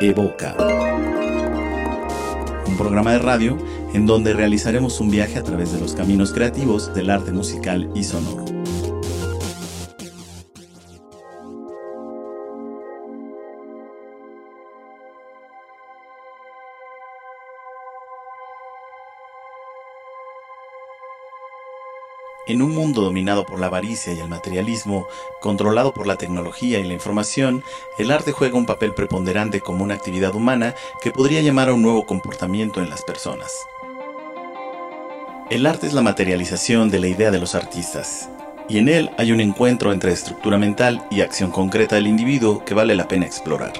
Evoca. Un programa de radio en donde realizaremos un viaje a través de los caminos creativos del arte musical y sonoro. En un mundo dominado por la avaricia y el materialismo, controlado por la tecnología y la información, el arte juega un papel preponderante como una actividad humana que podría llamar a un nuevo comportamiento en las personas. El arte es la materialización de la idea de los artistas, y en él hay un encuentro entre estructura mental y acción concreta del individuo que vale la pena explorar.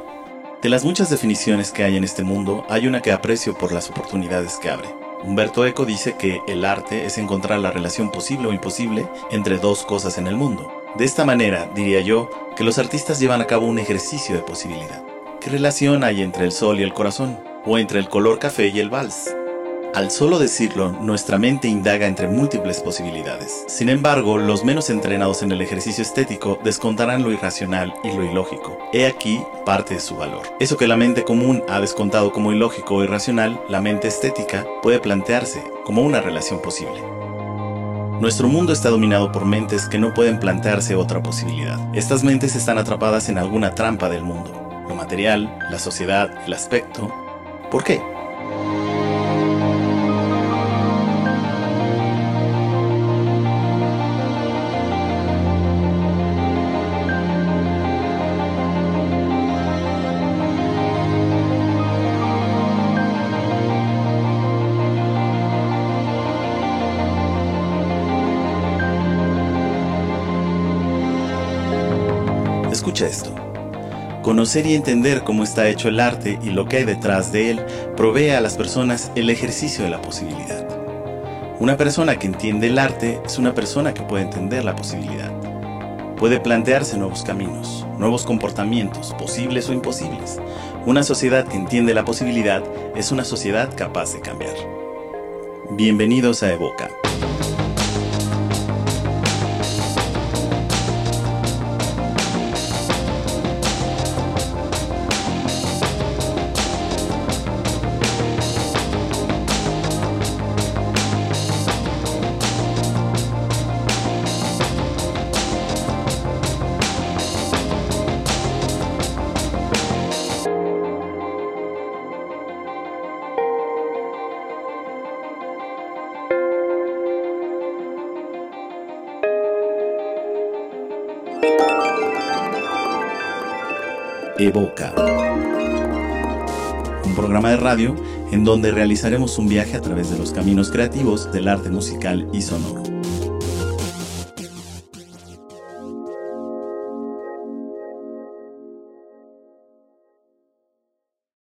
De las muchas definiciones que hay en este mundo, hay una que aprecio por las oportunidades que abre. Humberto Eco dice que el arte es encontrar la relación posible o imposible entre dos cosas en el mundo. De esta manera, diría yo, que los artistas llevan a cabo un ejercicio de posibilidad. ¿Qué relación hay entre el sol y el corazón? ¿O entre el color café y el vals? Al solo decirlo, nuestra mente indaga entre múltiples posibilidades. Sin embargo, los menos entrenados en el ejercicio estético descontarán lo irracional y lo ilógico. He aquí parte de su valor. Eso que la mente común ha descontado como ilógico o irracional, la mente estética puede plantearse como una relación posible. Nuestro mundo está dominado por mentes que no pueden plantearse otra posibilidad. Estas mentes están atrapadas en alguna trampa del mundo. Lo material, la sociedad, el aspecto. ¿Por qué? Escucha esto. Conocer y entender cómo está hecho el arte y lo que hay detrás de él provee a las personas el ejercicio de la posibilidad. Una persona que entiende el arte es una persona que puede entender la posibilidad. Puede plantearse nuevos caminos, nuevos comportamientos, posibles o imposibles. Una sociedad que entiende la posibilidad es una sociedad capaz de cambiar. Bienvenidos a Evoca. Evoca. Un programa de radio en donde realizaremos un viaje a través de los caminos creativos del arte musical y sonoro.